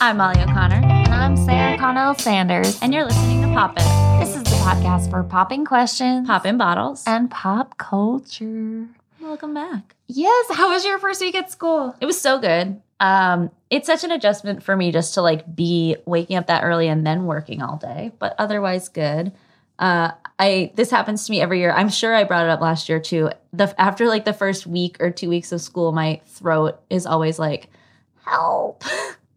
I'm Molly O'Connor, And I'm Sarah Connell Sanders. and you're listening to Pop It, This is the podcast for popping questions Pop in Bottles. and pop culture. welcome back. Yes. How was your first week at school? It was so good. Um, it's such an adjustment for me just to like be waking up that early and then working all day, but otherwise good. Uh, I this happens to me every year. I'm sure I brought it up last year too. The after like the first week or two weeks of school, my throat is always like, help.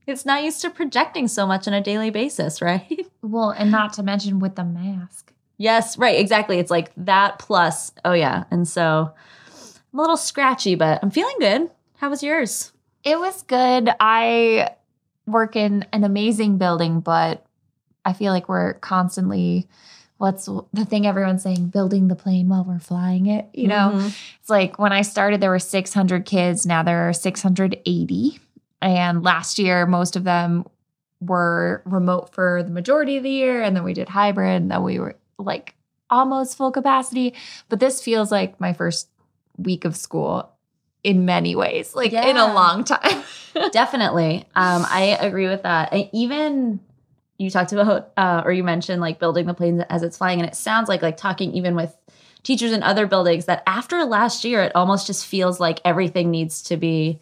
It's not used to projecting so much on a daily basis, right? Well, and not to mention with the mask. Yes, right, exactly. It's like that plus, oh yeah. And so I'm a little scratchy, but I'm feeling good. How was yours? It was good. I work in an amazing building, but I feel like we're constantly what's the thing everyone's saying building the plane while we're flying it you know Mhm. It's like when I started, there were 600 kids. Now there are 680. And last year, most of them were remote for the majority of the year. And then we did hybrid. And then we were like almost full capacity. But this feels like my first week of school in many ways, like in a long time. Definitely. Um, I agree with that. And even you talked about uh, or you mentioned like building the plane as it's flying, and it sounds like like talking even with teachers in other buildings that after last year, it almost just feels like everything needs to be,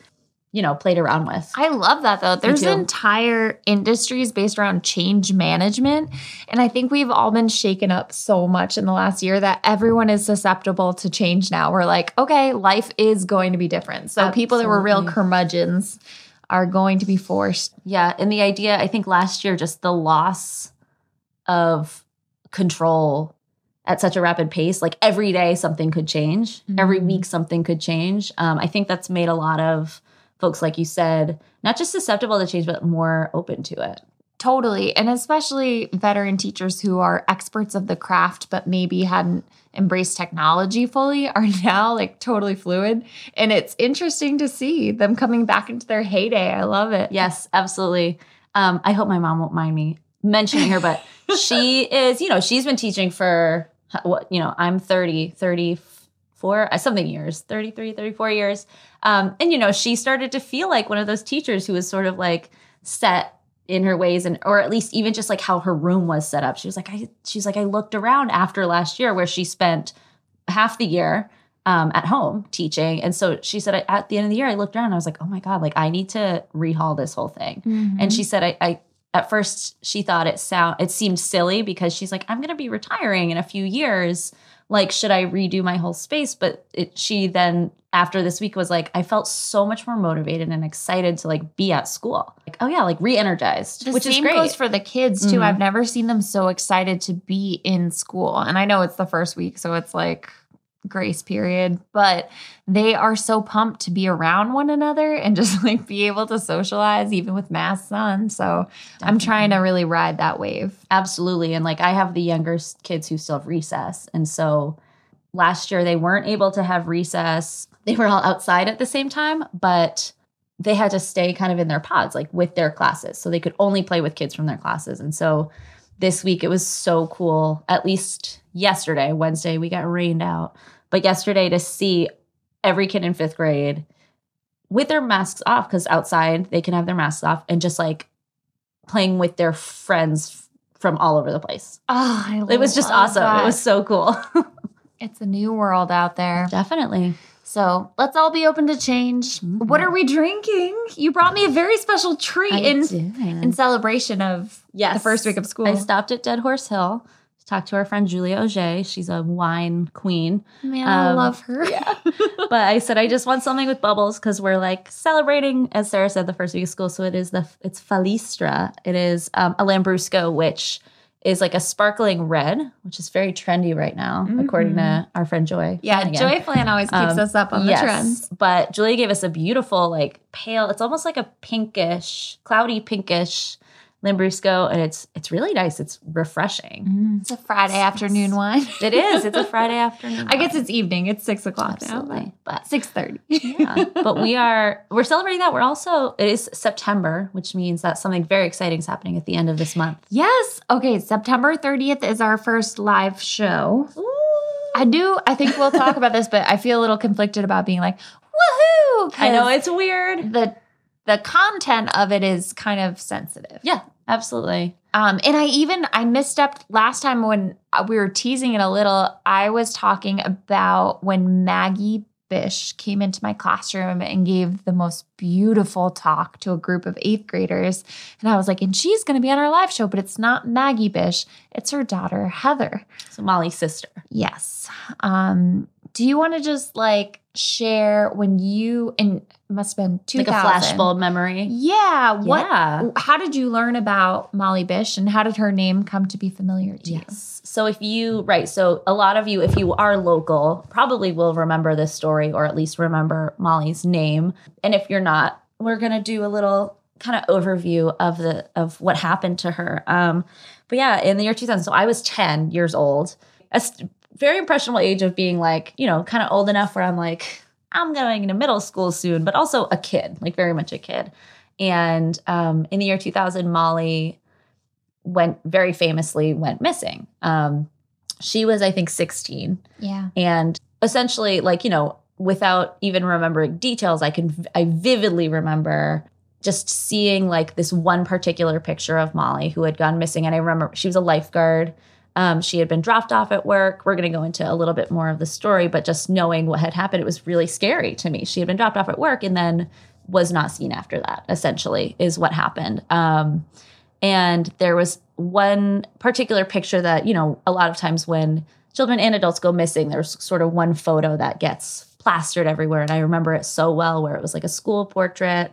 you know, played around with. I love that though. There's entire industries based around change management. And I think we've all been shaken up so much in the last year that everyone is susceptible to change now. We're like, okay, life is going to be different. So people that were real curmudgeons are going to be forced. Yeah, and the idea, I think last year, just the loss of control at such a rapid pace, like every day something could change, every Mhm. week something could change. Um, I think that's made a lot of folks, like you said, not just susceptible to change, but more open to it. Totally. And especially veteran teachers who are experts of the craft, but maybe hadn't embraced technology fully, are now like totally fluid. And it's interesting to see them coming back into their heyday. I love it. Yes, absolutely. Um, I hope my mom won't mind me mentioning her, but she is, you know, she's been teaching for what, you know, I'm 30, 34, uh, something years, 33, 34 years. Um, and, you know, she started to feel like one of those teachers who was sort of like set in her ways and or at least even just like how her room was set up. She was like, I she's like, I looked around after last year where she spent half the year um, at home teaching. And so she said, at the end of the year, I looked around and I was like, oh my God, like I need to rehaul this whole thing. Mm-hmm. And she said, I, I, at first she thought it sound, it seemed silly because she's like, I'm going to be retiring in a few years. Like, should I redo my whole space? But it, she then, after this week, was like, I felt so much more motivated and excited to like be at school. Like, oh yeah, like re-energized, The which is same great. goes for the kids too. Mhm. I've never seen them so excited to be in school. And I know it's the first week, so it's like grace period, but they are so pumped to be around one another and just like be able to socialize even with masks on. So I'm trying to really ride that wave. Absolutely. And like I have the younger kids who still have recess. And so last year they weren't able to have recess. They were all outside at the same time, but they had to stay kind of in their pods, like with their classes. So they could only play with kids from their classes. And so this week it was so cool. At least yesterday, Wednesday, we got rained out. But yesterday to see every kid in fifth grade with their masks off, because outside they can have their masks off and just like playing with their friends from all over the place. Oh, I It was just awesome. that. It was so cool. it's a new world out there. Definitely. So let's all be open to change. Mhm. What are we drinking? You brought me a very special treat in in in celebration of yes. the first week of school. I stopped at Dead Horse Hill to talk to our friend Julia Auger. She's a wine queen. Man, I Um, love her. Yeah. but I said I just want something with bubbles because we're like celebrating, as Sarah said, the first week of school. So it is the it's Falistra. It is um, a Lambrusco, which is like a sparkling red, which is very trendy right now, according to our friend Joy. Yeah, Flanagan. Joy Flan always keeps Um, us up on the trends. But Julia gave us a beautiful, like pale. It's almost like a pinkish, cloudy pinkish Lambrusco, and it's it's really nice. It's refreshing. Mm. It's a Friday afternoon wine. It is. It's a Friday afternoon. I guess it's evening. It's six o'clock absolutely, now. but Six thirty. yeah. But we are we're celebrating that. We're also it is September, which means that something very exciting is happening at the end of this month. yes. Okay. September thirtieth is our first live show. I do. I think we'll talk about this, but I feel a little conflicted about being like, woohoo! I know it's weird. the the content of it is kind of sensitive. Yeah, absolutely. Um, and I even I misstepped last time when we were teasing it a little. I was talking about when Maggie Bish came into my classroom and gave the most beautiful talk to a group of eighth graders. And I was like, and she's going to be on our live show, but it's not Maggie Bish, it's her daughter, Heather. So Molly's sister. Yes. Um, do you want to just like share when you, and must have been 2000. Like a flashbulb memory. Yeah. What, Yeah. how did you learn about Molly Bish and how did her name come to be familiar to you? Yes. So if you right, so a lot of you, if you are local, probably will remember this story or at least remember Molly's name. And if you're not, we're gonna do a little kind of overview of the of what happened to her. Um, but yeah, in the year 2000, so I was 10 years old, a very impressionable age of being like, you know, kind of old enough where I'm like, I'm going into middle school soon, but also a kid, like very much a kid. And um, in the year 2000, Molly went very famously went missing. Um, she was, I think, 16, Yeah. and essentially, like you know, without even remembering details, I can I vividly remember just seeing like this one particular picture of Molly who had gone missing, and I remember she was a lifeguard. Um, she had been dropped off at work. We're going to go into a little bit more of the story, but just knowing what had happened, it was really scary to me. She had been dropped off at work and then was not seen after that. Essentially, is what happened. Um, and there was one particular picture that, you know, a lot of times when children and adults go missing, there's sort of one photo that gets plastered everywhere. And I remember it so well, where it was like a school portrait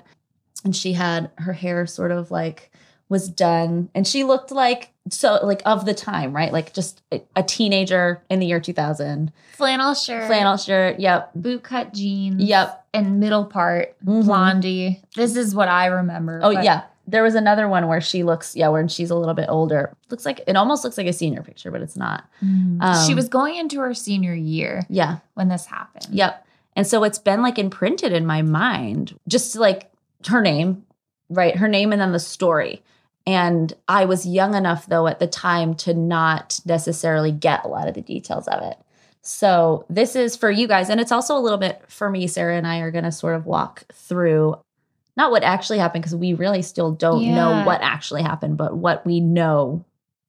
and she had her hair sort of like was done and she looked like so like of the time right like just a, teenager in the year 2000 Flannel shirt. flannel shirt yep Boot cut jeans. yep And middle part, Mhm. blondie. This is what I remember. oh but- yeah there was another one where she looks yeah when she's a little bit older looks like it almost looks like a senior picture but it's not Mm. Um, she was going into her senior year yeah when this happened. Yep. And so it's been like imprinted in my mind, just like her name, right? Her name and then the story. And I was young enough, though, at the time to not necessarily get a lot of the details of it. So this is for you guys. And it's also a little bit for me. Sarah and I are going to sort of walk through not what actually happened, because we really still don't know what actually happened, but what we know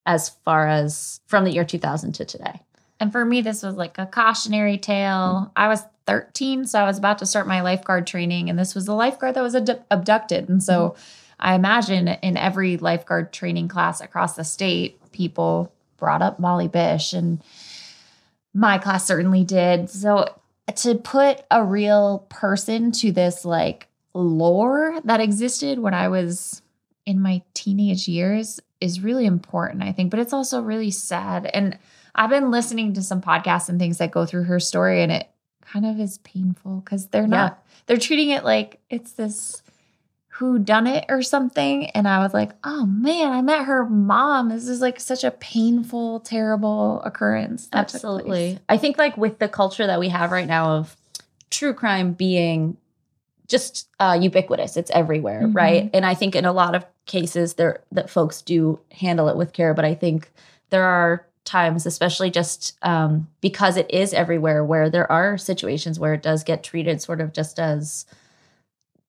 as far as from the year 2000 to today. And for me, this was like a cautionary tale. I was 13, so I was about to start my lifeguard training, and this was the lifeguard that was ad- abducted. And so mm-hmm. I imagine in every lifeguard training class across the state, people brought up Molly Bish, and my class certainly did. So to put a real person to this like lore that existed when I was in my teenage years is really important, I think, but it's also really sad. And I've been listening to some podcasts and things that go through her story, and it kind of is painful because they're not, they're treating it like it's this who done it or something. And I was like, oh man, I met her mom. This is like such a painful, terrible occurrence. that took place. Absolutely. I think like with the culture that we have right now of true crime being just uh, ubiquitous, it's everywhere, Mhm. right? And I think in a lot of cases there that folks do handle it with care, but I think there are times, especially just um, because it is everywhere, where there are situations where it does get treated sort of just as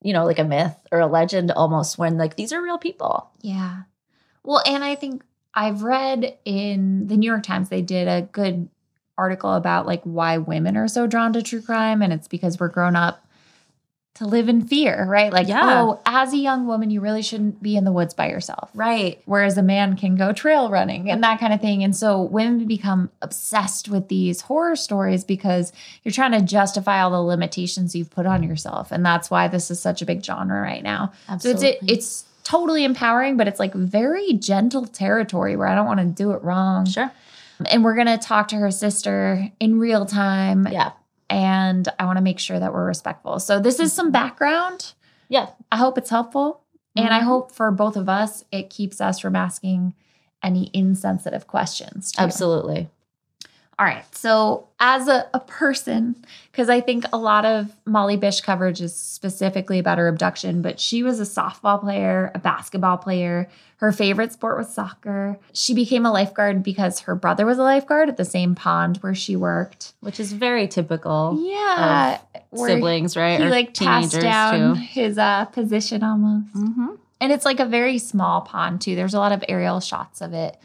you know like a myth or a legend almost when like these are real people Yeah. Well, and I think I've read in the New York Times, they did a good article about like why women are so drawn to true crime. And it's because we're grown up to live in fear, right? Like, Yeah. oh, as a young woman, you really shouldn't be in the woods by yourself. right Whereas a man can go trail running and that kind of thing. And so women become obsessed with these horror stories because you're trying to justify all the limitations you've put on yourself. And that's why this is such a big genre right now. Absolutely. So it's it, it's totally empowering, but it's like very gentle territory where I don't want to do it wrong. sure And we're gonna talk to her sister in real time, yeah and I want to make sure that we're respectful. So this is some background. yeah I hope it's helpful, and I Mhm. hope for both of us it keeps us from asking any insensitive questions. too. absolutely All right. So, as a, a person, because I think a lot of Molly Bish coverage is specifically about her abduction, but she was a softball player, a basketball player. Her favorite sport was soccer. She became a lifeguard because her brother was a lifeguard at the same pond where she worked. which is very typical Yeah. Siblings, right? He Or like passed down too. his uh, position almost. Mm-hmm. And it's like a very small pond too. There's a lot of aerial shots of it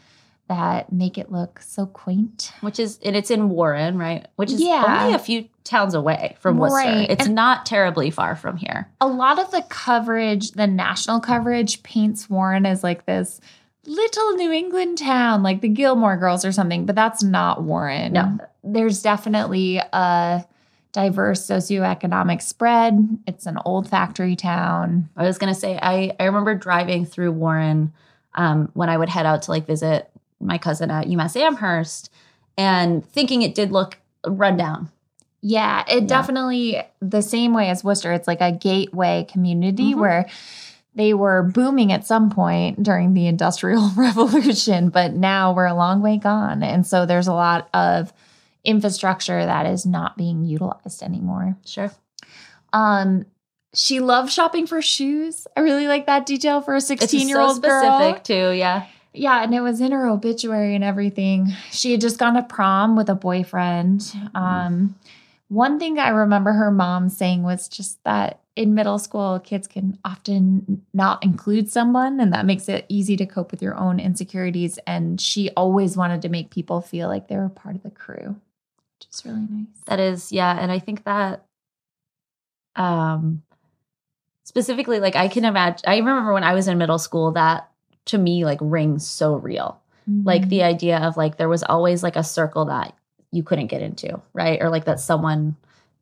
that make it look so quaint. Which is, and it's in Warren, right? Which is Yeah. only a few towns away from Worcester. Right. It's And- not terribly far from here. A lot of the coverage, the national coverage, paints Warren as like this little New England town, like the Gilmore Girls or something, but that's not Warren. No. There's definitely a diverse socioeconomic spread. It's an old factory town. I was gonna say, I I remember driving through Warren um, when I would head out to like visit my cousin at UMass Amherst, and thinking it did look rundown. Yeah, it Yeah. definitely the same way as Worcester. It's like a gateway community Mhm. where they were booming at some point during the Industrial Revolution, but now we're a long way gone. And so there's a lot of infrastructure that is not being utilized anymore. Sure. Um she loves shopping for shoes. I really like that detail for a It's 16 year so old specific girl. too. Yeah. Yeah, and it was in her obituary and everything. She had just gone to prom with a boyfriend. Um, one thing I remember her mom saying was just that in middle school, kids can often not include someone, and that makes it easy to cope with your own insecurities. And she always wanted to make people feel like they were part of the crew, which is really nice. That is, yeah, and I think that um specifically like I can imagine I remember when I was in middle school that to me like rings so real. Like Mm-hmm. the idea of like there was always like a circle that you couldn't get into, right? Or like that someone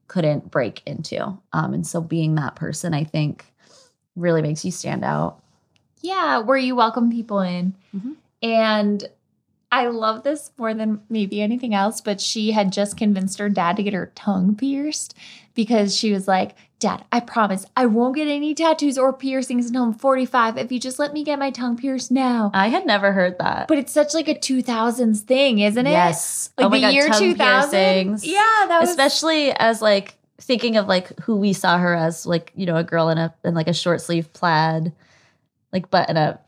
couldn't break into. Um and so being that person I think really makes you stand out. Yeah, where you welcome people in. Mhm. And I love this more than maybe anything else, but she had just convinced her dad to get her tongue pierced because she was like, Dad, I promise I won't get any tattoos or piercings until I'm 45 if you just let me get my tongue pierced now. I had never heard that. But it's such like a 2000s thing, isn't it? yes. Like oh the God, year tongue 2000. piercings. Yeah, that was especially as like thinking of like who we saw her as like you know a girl in a in like a short sleeve plaid like button up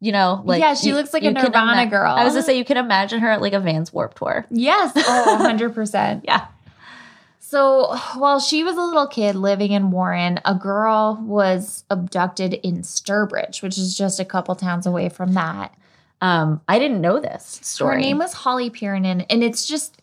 you know like Yeah, she you- looks like a Nirvana girl. i was gonna say you can imagine her at like a vans warp tour Yes. Oh, 100%. yeah So while she was a little kid living in Warren, a girl was abducted in Sturbridge, which is just a couple towns away from that. um i didn't know this story Her name was Holly Piirainen, and it's just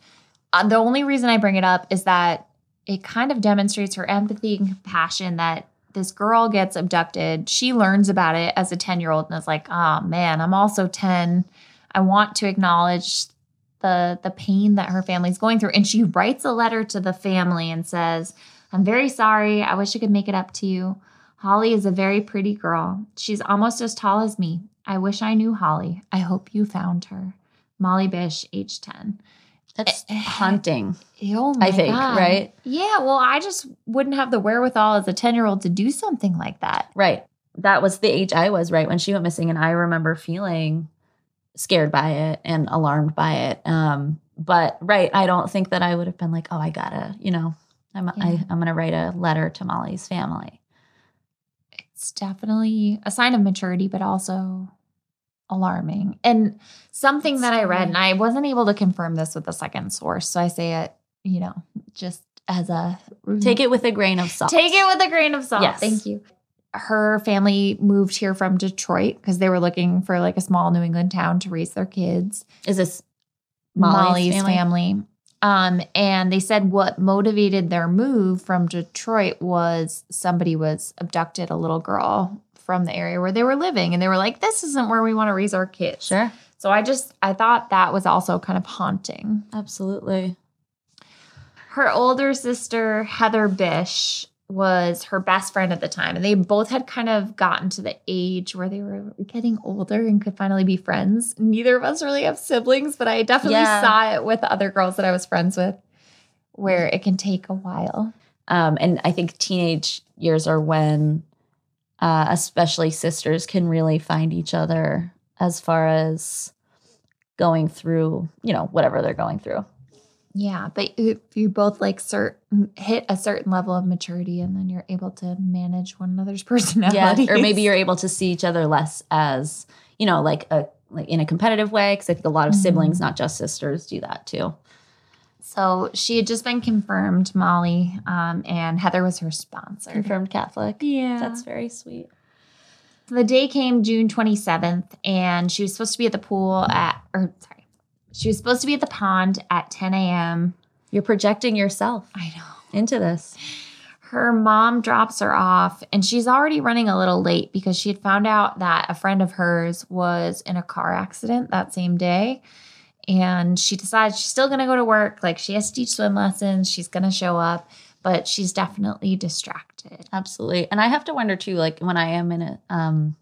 uh, the only reason I bring it up is that it kind of demonstrates her empathy and compassion that this girl gets abducted. She learns about it as a 10 year old and is like, oh man, I'm also 10. I want to acknowledge the the pain that her family's going through. And she writes a letter to the family and says, I'm very sorry. I wish I could make it up to you. Holly is a very pretty girl. She's almost as tall as me. I wish I knew Holly. I hope you found her. Molly Bish, age 10. That's Eh, haunting Oh my i think God. right Yeah, well, I just wouldn't have the wherewithal as a 10 year old to do something like that. right that was the age i was right when she went missing and i remember feeling scared by it and alarmed by it um but right i don't think that i would have been like oh i gotta you know i'm Yeah. I, i'm gonna write a letter to molly's family It's definitely a sign of maturity, but also alarming. And something that I read, and I wasn't able to confirm this with a second source. So I say it, you know, just as a take it with a grain of salt Take it with a grain of salt. Yes. Thank you. Her family moved here from Detroit because they were looking for like a small New England town to raise their kids. is this molly's, Molly's, family? family. Um, and they said what motivated their move from Detroit was somebody was abducted a little girl from the area where they were living, and they were like, "This isn't where we want to raise our kids." sure So I just I thought that was also kind of haunting. absolutely Her older sister, Heather Bish, was her best friend at the time. And they both had kind of gotten to the age where they were getting older and could finally be friends. Neither of us really have siblings, but I definitely Yeah. saw it with other girls that I was friends with where it can take a while. um and i think teenage years are when uh especially sisters can really find each other as far as going through you know whatever they're going through. Yeah, but if you both like certain hit a certain level of maturity and then you're able to manage one another's personality, yeah or maybe you're able to see each other less as you know like a like in a competitive way because i think a lot of Mhm. siblings not just sisters do that too So she had just been confirmed, Molly, um, and Heather was her sponsor. Confirmed Catholic. Yeah. That's very sweet. the day came June 27th, and she was supposed to be at the pool at, or sorry, she was supposed to be at the pond at 10 a.m. You're projecting yourself I know. into this. Her mom drops her off, and she's already running a little late because she had found out that a friend of hers was in a car accident that same day. And she decides she's still going to go to work. Like she has to teach swim lessons. She's going to show up, but she's definitely distracted. Absolutely. And I have to wonder too, like when I am in a um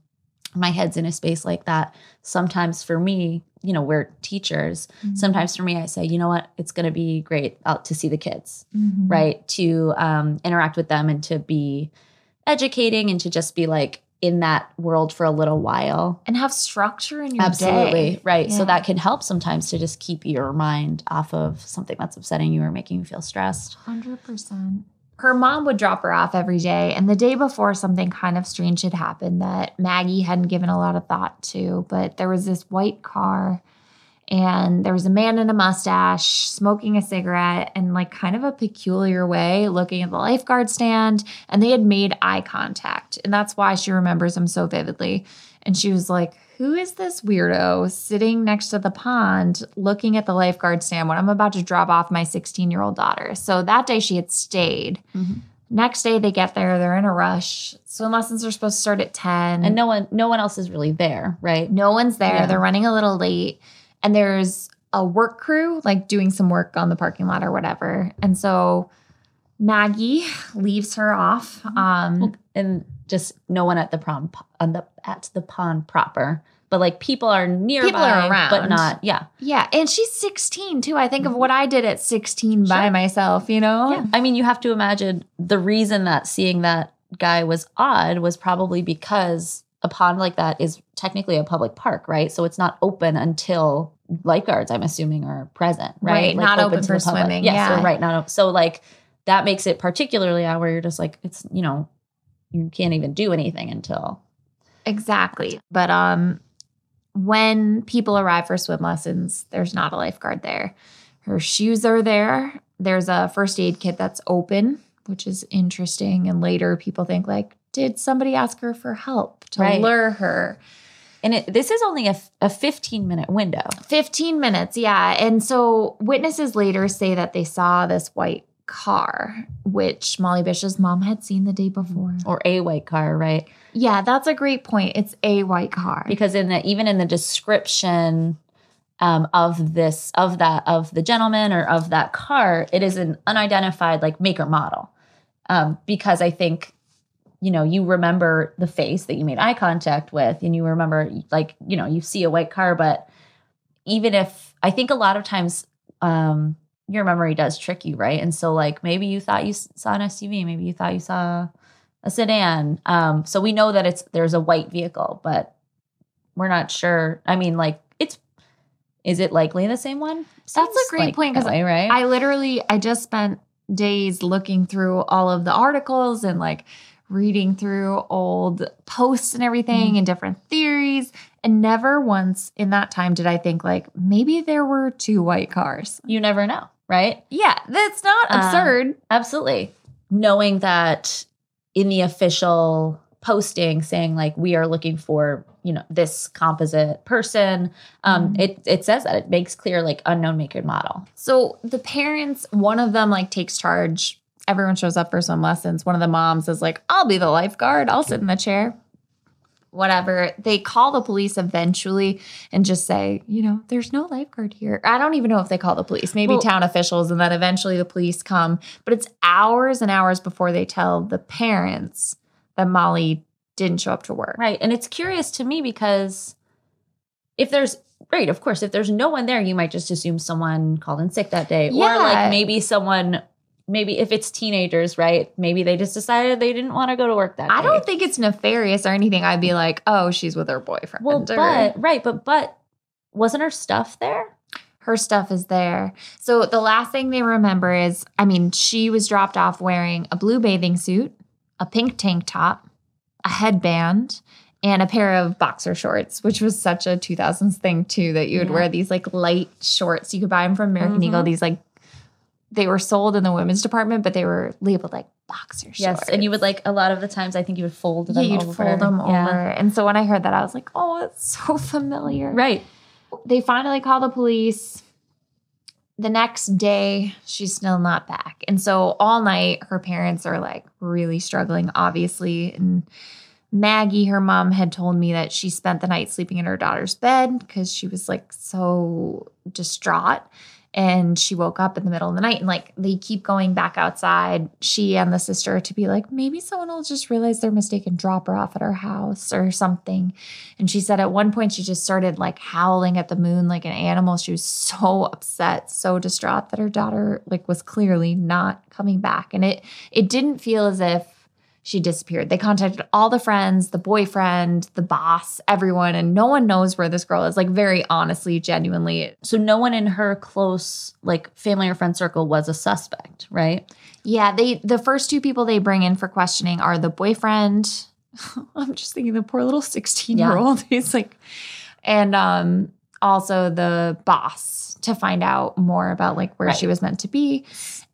my head's in a space like that, sometimes for me, you know, we're teachers. Mm-hmm. Sometimes for me, I say, you know what, it's gonna be great out to see the kids, Mhm. right? To um interact with them and to be educating and to just be like in that world for a little while. And have structure in your Absolutely. day. Right. Yeah. So that can help sometimes to just keep your mind off of something that's upsetting you or making you feel stressed. 100%. Her mom would drop her off every day. And the day before, something kind of strange had happened that Maggie hadn't given a lot of thought to. But there was this white car, and there was a man in a mustache smoking a cigarette in like kind of a peculiar way, looking at the lifeguard stand. And they had made eye contact. And that's why she remembers him so vividly. And she was like, who is this weirdo sitting next to the pond looking at the lifeguard stand when I'm about to drop off my 16 year old daughter? So that day she had stayed. Mhm. Next day they get there, they're in a rush. Swim lessons are supposed to start at 10. And no one no one else is really there, right? no one's there. Yeah. They're running a little late. And there's a work crew like doing some work on the parking lot or whatever. And so Maggie leaves her off. Um, and just no one at the prom on the at the pond proper, but like people are nearby, People are around. but not yeah. yeah. And she's 16 too. I think of what I did at 16 by myself, you know? Yeah, I mean, you have to imagine the reason that seeing that guy was odd was probably because a pond like that is technically a public park, right? So it's not open until lifeguards, I'm assuming, are present, right? Right, not open to for swimming, Yeah, yeah. so right, not so like that makes it particularly odd where you're just like it's you know you can't even do anything until Exactly. But um when people arrive for swim lessons, there's not a lifeguard there. Her shoes are there. There's a first aid kit that's open, which is interesting. And later people think like, did somebody ask her for help to Right. lure her? and it, this is only a, a 15 minute window 15 minutes, yeah. And so witnesses later say that they saw this white car, which Molly Bishop's mom had seen the day before. or a white car, right? Yeah, that's a great point. It's a white car. because in the even in the description um, of this of that of the gentleman or of that car it is an unidentified like maker model um, because i think you know you remember the face that you made eye contact with and you remember like you know you see a white car but even if i think a lot of times um, your memory does trick you right and so like maybe you thought you saw an suv maybe you thought you saw a sedan um, so we know that it's there's a white vehicle but we're not sure. I mean, like it's is it likely the same one? That's a great like point, 'cause that way, right? I literally I just spent days looking through all of the articles and like reading through old posts and everything and different theories and never once in that time did I think like maybe there were two white cars. you never know, right? Yeah, that's not Um, absurd. Absolutely. Knowing that in the official posting saying like we are looking for, you know, this composite person, um Mhm. it it says that it makes clear like unknown maker model. So the parents, one of them like takes charge. Everyone shows up for some lessons. One of the moms is like, I'll be the lifeguard. I'll sit in the chair. Whatever. They call the police eventually and just say, you know, there's no lifeguard here. I don't even know if they call the police, maybe Well- town officials, and then eventually the police come. But it's hours and hours before they tell the parents that Molly didn't show up to work. Right. And it's curious to me because if there's right, of course, if there's no one there, you might just assume someone called in sick that day. Or like maybe someone maybe if it's teenagers, right? Maybe they just decided they didn't want to go to work that day I day. don't think it's nefarious or anything. I'd be like, oh, she's with her boyfriend. Well, or- but right, but but wasn't her stuff there? her stuff is there. So the last thing they remember is I mean, she was dropped off wearing a blue bathing suit, a pink tank top, a headband, and a pair of boxer shorts, which was such a 2000s thing too that you would Yeah. wear these like light shorts. You could buy them from American Mhm. Eagle, these like they were sold in the women's department, but they were labeled like boxer shorts. Yes, and you would like a lot of the times. I think you would fold them. yeah, you'd over. fold them Yeah. over. And so when I heard that, I was like, oh, it's so familiar. Right. They finally call the police. The next day, she's still not back. And so all night, her parents are like really struggling, obviously. And Maggie, her mom, had told me that she spent the night sleeping in her daughter's bed because she was like so distraught. And she woke up in the middle of the night and like they keep going back outside, she and the sister, to be like, maybe someone will just realize their mistake and drop her off at her house or something. And she said at one point she just started like howling at the moon like an animal. She was so upset, so distraught that her daughter like was clearly not coming back. And it it didn't feel as if she disappeared. They contacted all the friends, the boyfriend, the boss, everyone, and no one knows where this girl is. Like very honestly, genuinely. So no one in her close like family or friend circle was a suspect, right? Yeah, they the first two people they bring in for questioning are the boyfriend. I'm just thinking the poor little 16 year old. He's like, and um also the boss to find out more about like where Right. she was meant to be.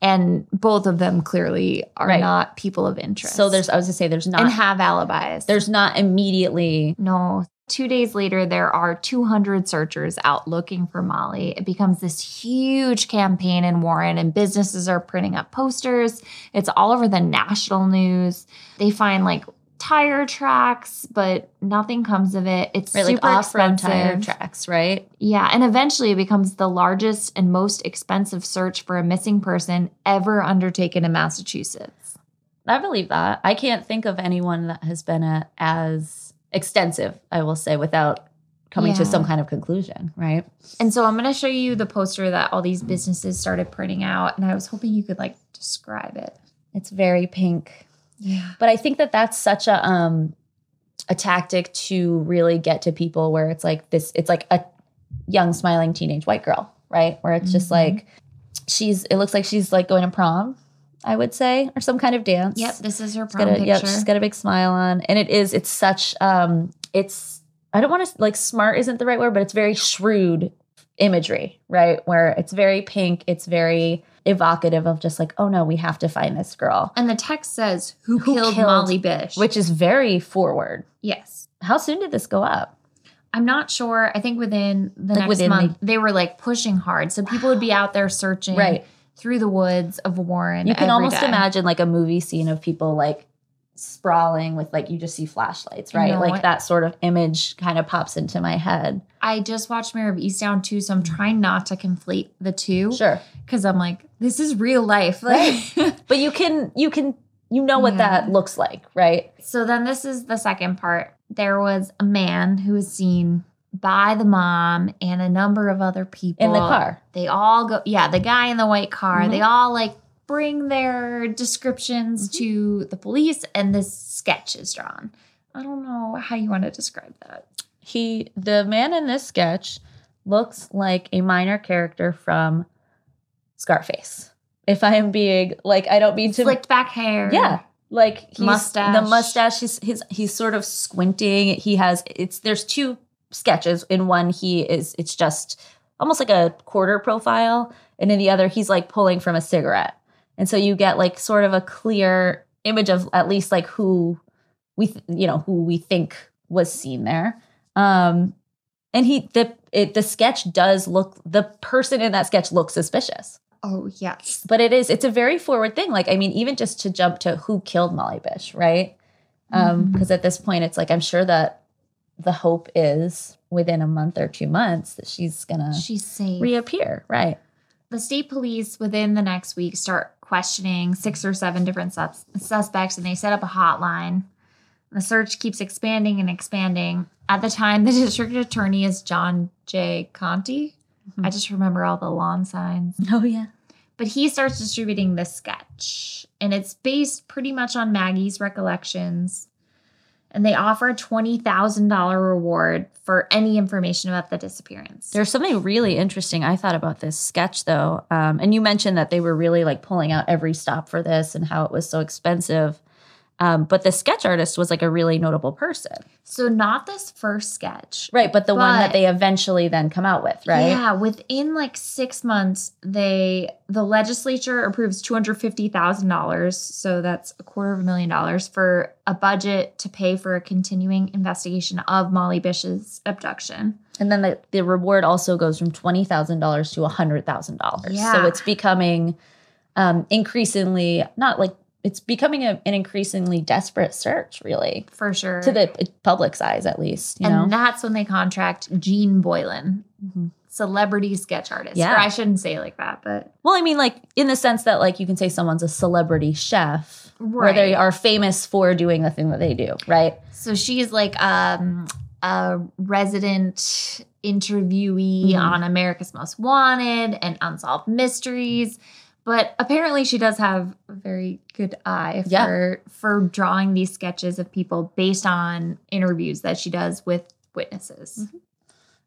And both of them clearly are Right. not people of interest. So there's I was gonna say there's not and have alibis. there's not immediately no. Two days later, there are 200 searchers out looking for Molly. It becomes this huge campaign in Warren, and businesses are printing up posters. It's all over the national news. They find like tire tracks, but nothing comes of it. It's right, like super off-road expensive. tire tracks, right? Yeah, and eventually it becomes the largest and most expensive search for a missing person ever undertaken in Massachusetts. I believe that. I can't think of anyone that has been a, as extensive, I will say, without coming to some kind of conclusion, right? And so I'm going to show you the poster that all these businesses started printing out, and I was hoping you could like describe it. It's very pink. Yeah. But I think that that's such a um a tactic to really get to people where it's like this it's like a young smiling teenage white girl, right? Where it's just Mhm. like she's it looks like she's like going to prom, I would say, or some kind of dance. Yep, this is her She's prom got a, picture. yep, she's got a big smile on. And it is, it's such um it's I don't want to like smart isn't the right word, but it's very shrewd imagery, right? Where it's very pink, it's very evocative of just like, oh no, we have to find this girl. and the text says, "Who, Who killed, killed- Molly Bish?" Which is very forward. yes, How soon did this go up? I'm not sure. I think within the Like next within month they were like pushing hard, so people would be out there searching Right. through the woods of Warren. You can almost day. imagine like a movie scene of people like sprawling with like you just see flashlights, right? No, like that sort of image kind of pops into my head. I just watched Mare of Easttown too, so I'm trying not to conflate the two Sure. Because I'm like, this is real life. Like, But you can you can you know what Yeah. that looks like, right? So then this is the second part. There was a man who was seen by the mom and a number of other people In the car. They all go, yeah, the guy in the white car. Mhm. They all like bring their descriptions Mm-hmm. to the police, and this sketch is drawn. I don't know how you want to describe that. He the man in this sketch looks like a minor character from Scarface. If I am being like I don't mean to Flicked back hair. Yeah. Like he's, Mustache. The mustache he's, he's he's sort of squinting. He has it's there's two sketches. In one he is it's just almost like a quarter profile and in the other he's like pulling from a cigarette. And so you get like sort of a clear image of at least like who we th- you know who we think was seen there. Um and he the it, the sketch does look the person in that sketch looks suspicious Oh, yes. but it is it's a very forward thing. Like i mean even just to jump to who killed molly bish right? Um Mhm. because at this point it's like i'm sure that the hope is within a month or two months that she's gonna She's safe. reappear right. The state police within the next week start questioning six or seven different sus- suspects and they set up a hotline. The search keeps expanding and expanding. At the time the district attorney is john j. Conte Mhm. i just remember all the lawn signs. Oh yeah. But he starts distributing the sketch and it's based pretty much on maggie's recollections. And they offer a $20000 reward for any information about the disappearance. There's something really interesting i thought about this sketch though. Um and you mentioned that they were really like pulling out every stop for this and how it was so expensive Um, but the sketch artist was like a really notable person. So not this first sketch. Right. But the one that they eventually then come out with, right? Yeah, within like six months, they the legislature approves two hundred fifty thousand dollars, so that's a quarter of a million dollars for a budget to pay for a continuing investigation of Molly Bish's abduction. And then the, the reward also goes from $20,000 to $100,000. Yeah. So it's becoming um, increasingly, not like, it's becoming a, an increasingly desperate search, really, For sure. to the public's eyes, at least. You and know? that's when they contract Jeanne Boylan, Mhm. celebrity sketch artist. Yeah. Or I shouldn't say it like that, but Well, I mean, like in the sense that, like, you can say someone's a celebrity chef, where they are famous for doing the thing that they do, right? So she's like um, a resident interviewee Mhm. on America's Most Wanted and Unsolved Mysteries. But apparently she does have a very good eye Yeah. for for drawing these sketches of people based on interviews that she does with witnesses. Mm-hmm.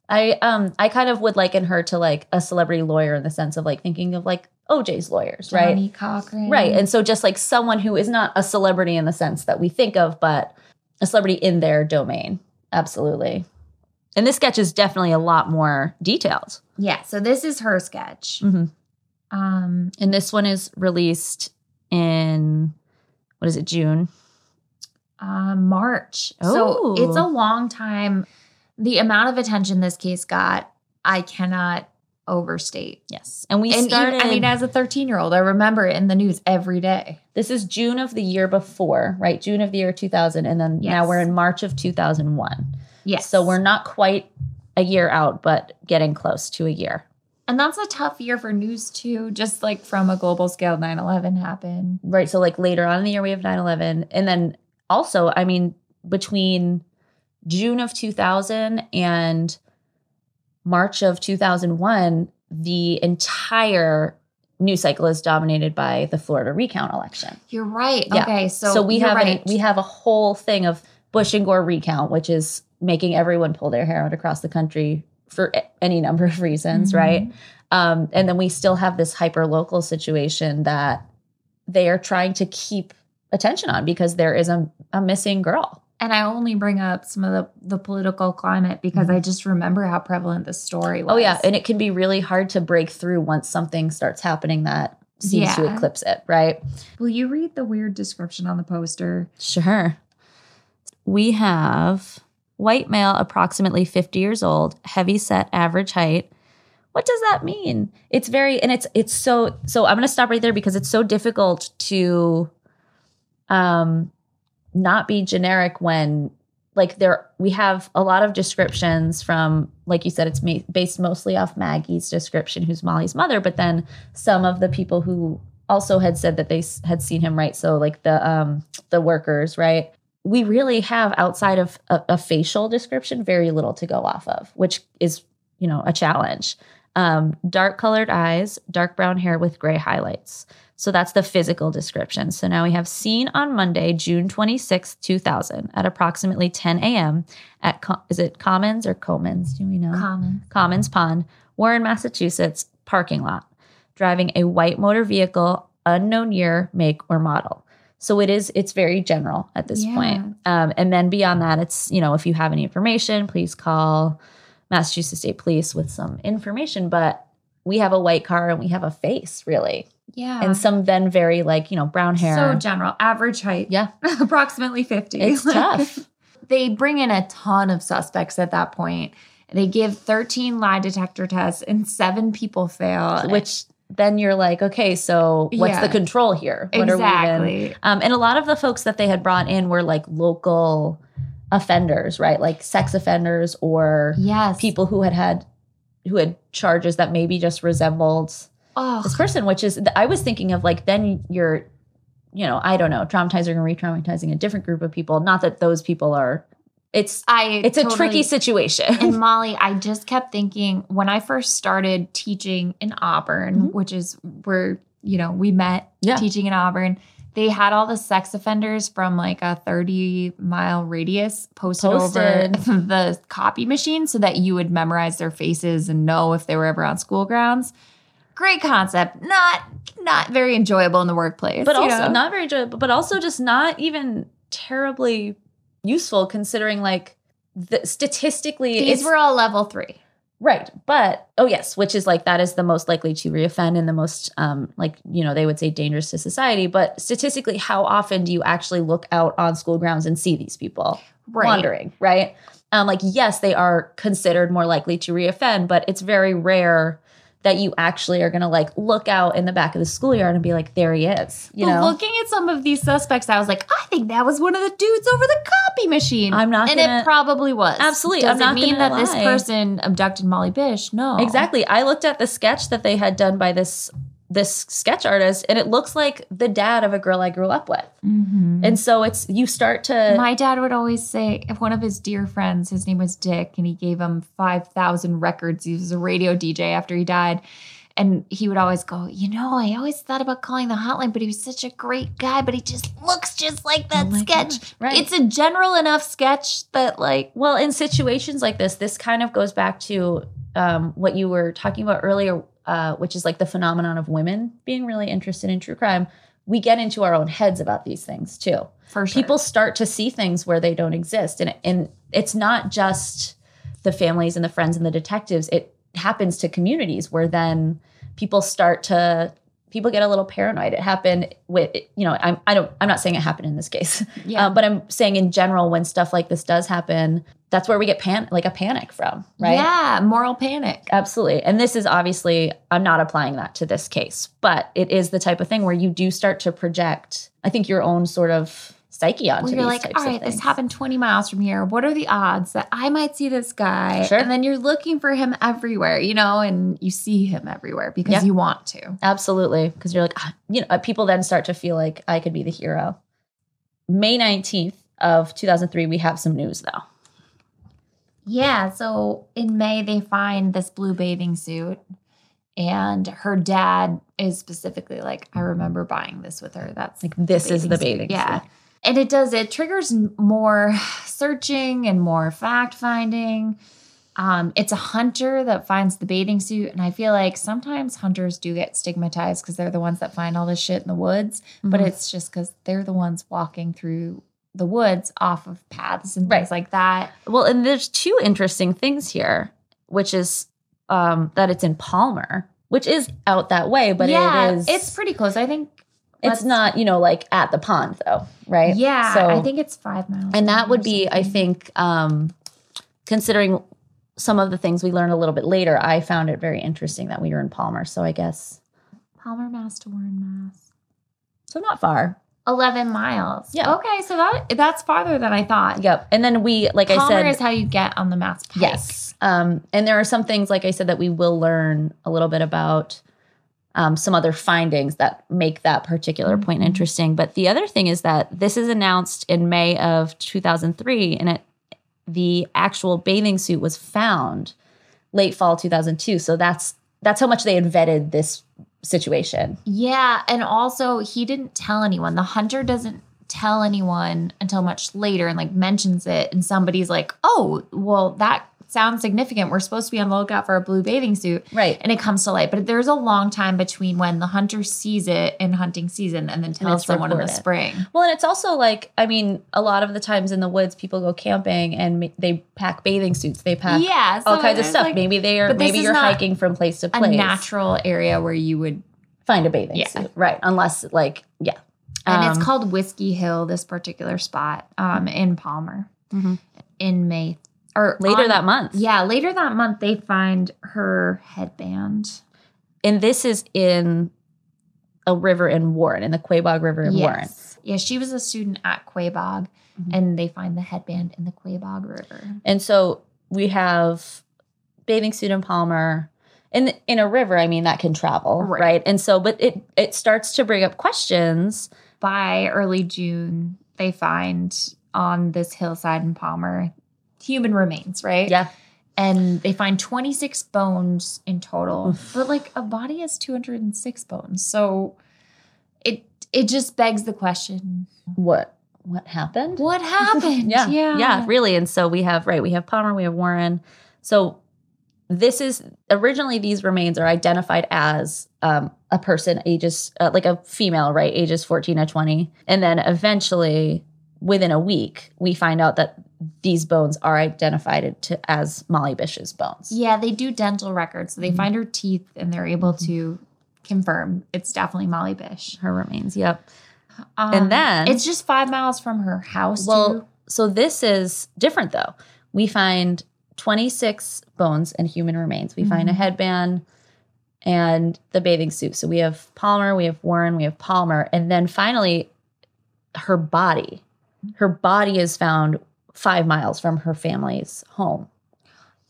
I um I kind of would liken her to like a celebrity lawyer in the sense of like thinking of like OJ's lawyers, right? Johnnie Cochran. Right. And so just like someone who is not a celebrity in the sense that we think of, but a celebrity in their domain. Absolutely. And this sketch is definitely a lot more detailed. yeah, so this is her sketch. Mhm. Um And this one is released in what is it, June? uh, March. Oh. So it's a long time. The amount of attention this case got, I cannot overstate. Yes. And we and even- started I mean, as a 13 year old, I remember it in the news every day. this is June of the year before, right? June of the year 2000. And then now we're in March of 2001. Yes. So we're not quite a year out, but getting close to a year. And that's a tough year for news too, just like from a global scale, 9 11 happened. Right. So like later on in the year we have 9-11. And then also, I mean, between June of 2000 and March of 2001, the entire news cycle is dominated by the Florida recount election. You're right. Yeah. Okay. So, So, we have right. we have a whole thing of Bush and Gore recount, which is making everyone pull their hair out across the country for any number of reasons, Mhm. right? Um, and then we still have this hyper local situation that they are trying to keep attention on because there is a, a missing girl. And I only bring up some of the, the political climate because I just remember how prevalent this story was. Mm-hmm. Oh yeah, and it can be really hard to break through once something starts happening that seems to eclipse it, right? Will you read the weird description on the poster? Sure. We have white male, approximately 50 years old, heavy set, average height. What does that mean? It's very and it's it's so so I'm going to stop right there because it's so difficult to um not be generic when like there we have a lot of descriptions from like you said it's ma- based mostly off Maggie's description who's Molly's mother but then some of the people who also had said that they s- had seen him right so like the um the workers right we really have outside of a, a facial description very little to go off of which is you know a challenge um dark colored eyes dark brown hair with gray highlights so that's the physical description. So now we have seen on Monday, June 26th, 2000, at approximately 10 a.m. at, Co- is it Commons or Comans? Do we know? Common. Commons Pond, Warren, Massachusetts, parking lot, driving a white motor vehicle, unknown year, make, or model. So it is, it's very general at this Yeah. point. Um, and then beyond that, it's, you know, if you have any information, please call Massachusetts State Police with some information. But we have a white car and we have a face, really Yeah. and some then very like you know brown hair So general, average height. yeah approximately 50. it's tough they bring in a ton of suspects at that point. They give 13 lie detector tests and seven people fail. which then you're like okay so what's Yeah. the control here what are we even exactly. um, and a lot of the folks that they had brought in were like local offenders right like sex offenders or Yes. people who had had who had charges that maybe just resembled Oh, this person which is i was thinking of like then you're you know i don't know traumatizing and re-traumatizing a different group of people not that those people are it's I it's a tricky situation and Molly, I just kept thinking when I first started teaching in Auburn, Mhm. which is where, you know, we met Yeah. teaching in Auburn. They had all the sex offenders from like a 30 mile radius posted, Posted. over the copy machine so that you would memorize their faces and know if they were ever on school grounds. great concept, not not very enjoyable in the workplace. but also know? not very enjoyable, but also just not even terribly useful considering like the, statistically these were all level three. right. But oh yes, which is like that is the most likely to reoffend and the most um like you know they would say dangerous to society. But statistically, how often do you actually look out on school grounds and see these people Right. wandering? Right. Um, like yes, they are considered more likely to reoffend, but it's very rare that you actually are going to like look out in the back of the schoolyard and be like, there he is. You But know, looking at some of these suspects, I was like, I think that was one of the dudes over the copy machine. I'm not and gonna- it probably was. Absolutely, Does I'm not mean that this person abducted Molly Bish? No. Exactly. I looked at the sketch that they had done by this this sketch artist, and it looks like the dad of a girl I grew up with. Mhm. And so it's you start to My dad would always say, if one of his dear friends, his name was Dick, and he gave him 5,000 records. He was a radio DJ after he died. And he would always go, You know, I always thought about calling the hotline, but he was such a great guy, but he just looks just like that Oh sketch. gosh, right. It's a general enough sketch that, like, well in situations like this. This kind of goes back to um, what you were talking about earlier, uh, which is like the phenomenon of women being really interested in true crime. We get into our own heads about these things too. for sure. people start to see things where they don't exist and and it's not just the families and the friends and the detectives it happens to communities where then people start to people get a little paranoid it happened with you know i'm i don't i'm not saying it happened in this case Yeah. um, but i'm saying in general when stuff like this does happen that's where we get pan like a panic from right Yeah, moral panic. Absolutely. And this is obviously, I'm not applying that to this case, but it is the type of thing where you do start to project, I think, your own sort of psyche onto Well, you're these like, all right, this happened 20 miles from here. What are the odds that I might see this guy? Sure. And then you're looking for him everywhere, you know, and you see him everywhere because Yeah. you want to. Absolutely. Because you're like, ah, you know, uh, people then start to feel like I could be the hero. May 19th of 2003, we have some news though. Yeah. So in May, they find this blue bathing suit. And her dad is specifically like, I remember buying this with her. That's Like, this is the bathing suit. Yeah. And it does, it triggers more searching and more fact finding. Um, it's a hunter that finds the bathing suit. And I feel like sometimes hunters do get stigmatized because they're the ones that find all this shit in the woods. But Mhm. it's just because they're the ones walking through the woods off of paths and Right. things like that. Well, and there's two interesting things here, which is um, that it's in Palmer, which is out that way, but yeah, it is. it's pretty close. I think It's let's- not, you know, like at the pond though, right? Yeah, So, I think it's five miles. and that would be, I think, um, considering some of the things we learned a little bit later, I found it very interesting that we were in Palmer. So I guess Palmer, Mass to Warren, Mass. so not far. 11 miles. Yeah. Okay, so that that's farther than I thought. Yep. And then we, like I said, is how you get on the Mass Pike. Yes. Um, and there are some things, like I said, that we will learn a little bit about um, some other findings that make that particular point Mhm. interesting. But the other thing is that this is announced in May of 2003, and it the actual bathing suit was found late fall 2002. So that's that's how much they had vetted this situation. Yeah, and also he didn't tell anyone. The hunter doesn't tell anyone until much later and like mentions it and somebody's like, "Oh, well that sounds significant. We're supposed to be on the lookout for a blue bathing suit." Right. And it comes to light, but there's a long time between when the hunter sees it in hunting season and then tells it's someone in the spring. Well, and it's also like, I mean, a lot of the times in the woods, people go camping and they pack bathing suits. They pack yeah, all kinds of stuff. like, maybe they are. Maybe you're hiking from place to place. a natural area where you would find a bathing Yeah. suit, right? Unless, like, yeah, and Um, it's called Whiskey Hill, this particular spot um, in Palmer Mhm. in May or later on- that month. Yeah, later that month they find her headband. and this is in a river in Warren, in the Quaboag River in Warren. Yes. Yeah, she was a student at Quaboag, Mhm. and they find the headband in the Quaboag River. And so we have bathing suit in Palmer. In, in a river, I mean that can travel, Right. right. And so, but it it starts to bring up questions. By early June, they find on this hillside in Palmer human remains, right? Yeah, And they find 26 bones in total. But like a body has 206 bones. So it it just begs the question, what what happened? what happened? yeah, Yeah. yeah, really. And so we have right, we have Palmer, we have Warren. So this is originally these remains are identified as um, a person ages uh, like a female, right, ages 14 to 20. And then eventually, within a week, we find out that these bones are identified to, as Molly Bish's bones. Yeah, they do dental records. So they Mhm. find her teeth and they're able to confirm it's definitely Molly Bish. Her remains, yep. Um, And then- it's just five miles from her house. Well, too. so this is different though. We find 26 bones and human remains. We find a Mhm. headband and the bathing suit. So we have Palmer, we have Warren, we have Palmer, and then finally her body. Her body is found five miles from her family's home.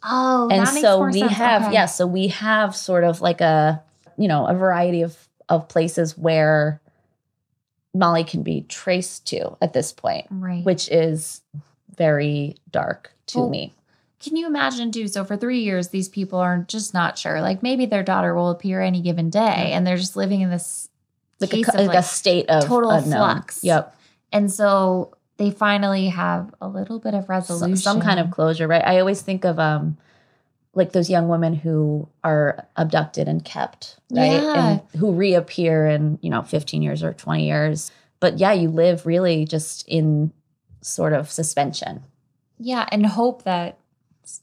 oh, and so we sense. have, Okay. yeah, so we have sort of like a, you know, a variety of of places where Molly can be traced to at this point right. which is very dark to Well, me. Can you imagine too? So for three years, these people are just not sure. Like maybe their daughter will appear any given day, and they're just living in this Like, a, case co- of, like like, a state of total unknown. flux. Yep. And so they finally have a little bit of resolution. Some kind of closure, right? I always think of um like those young women who are abducted and kept, right? Yeah. And who reappear in, you know, 15 years or 20 years. But yeah, you live really just in sort of suspension. yeah, and hope that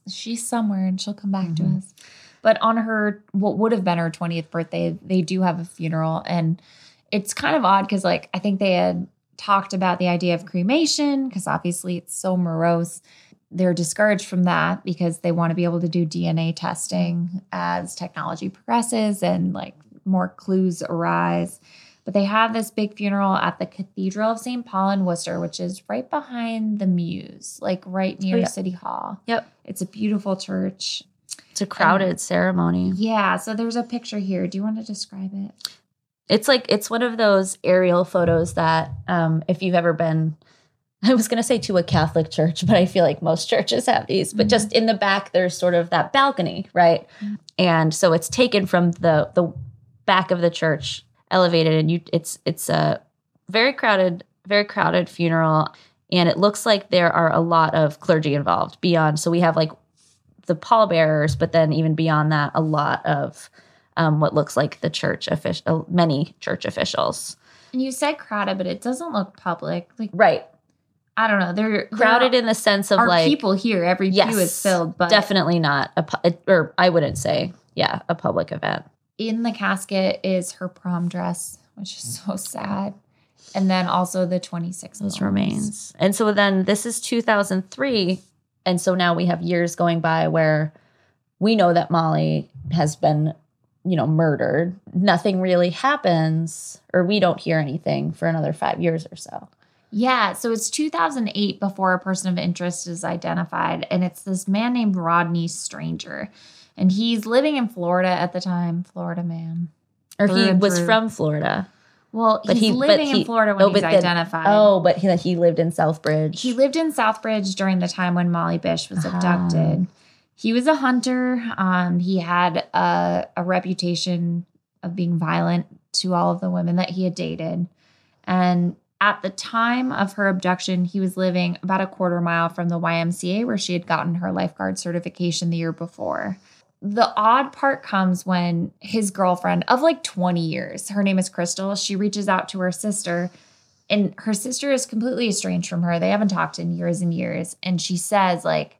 she's somewhere and she'll come back Mhm. to us. But on her, what would have been her 20th birthday, they do have a funeral. And it's kind of odd because, like, I think they had talked about the idea of cremation because obviously it's so morose. They're discouraged from that because they want to be able to do DNA testing as technology progresses and like more clues arise. But they have this big funeral at the Cathedral of St. Paul in Worcester, which is right behind the Muse, like right near oh, yeah. City Hall. Yep. It's a beautiful church. It's a crowded ceremony. Yeah, so there's a picture here. Do you want to describe it? It's like it's one of those aerial photos that um if you've ever been I was going to say to a Catholic church, but I feel like most churches have these. But Mhm. just in the back there's sort of that balcony, right? Mhm. And so it's taken from the the back of the church, elevated and you it's it's a very crowded very crowded funeral and it looks like there are a lot of clergy involved beyond so we have like the pallbearers, but then even beyond that a lot of um, what looks like the church official, many church officials. And you said crowded, but it doesn't look public. Like Right. I don't know. They're Crowded in the sense of like people here. Every Yes, pew is filled, but definitely not a, or I wouldn't say, yeah, a public event. in the casket is her prom dress, which is so sad. And then also the 26 Those bones. remains. And so then this is 2003. And so now we have years going by where we know that Molly has been, you know, murdered. Nothing really happens, or we don't hear anything for another five years or so. Yeah, so it's 2008 before a person of interest is identified, and it's this man named Rodney Stanger. And he's living in Florida at the time, Florida man. Or he was through. from Florida. Well, But he's he- living he- in Florida when oh, he's then- identified. Oh, but he, he lived in Southbridge. He lived in Southbridge during the time when Molly Bish was Ah. abducted. He was a hunter. Um, he had a, a reputation of being violent to all of the women that he had dated. And at the time of her abduction, he was living about a quarter mile from the YMCA where she had gotten her lifeguard certification the year before. The odd part comes when his girlfriend of like 20 years, her name is Crystal, she reaches out to her sister and her sister is completely estranged from her. They haven't talked in years and years. And she says, like,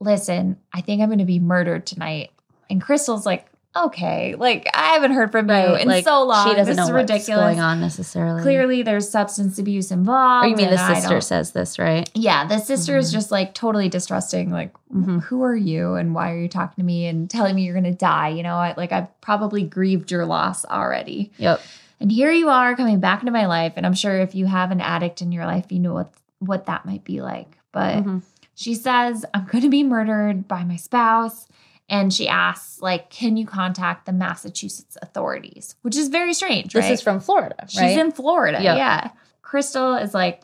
listen, I think I'm going to be murdered tonight. And Crystal's like, okay, like, I haven't heard from you in like, so long. She doesn't this know is what's ridiculous. going on necessarily. Clearly, there's substance abuse involved. Or you mean the sister says this, right? Yeah, the sister is Mhm. just like totally distrusting. Like, Mhm. who are you and why are you talking to me and telling me you're going to die? You know, I, like, I've probably grieved your loss already. Yep. And here you are coming back into my life. And I'm sure if you have an addict in your life, you know what what that might be like. But Mhm. She says, I'm going to be murdered by my spouse. And she asks, like, can you contact the Massachusetts authorities? Which is very strange, This right? is from Florida, right? She's in Florida. Yep. Yeah. Crystal is like,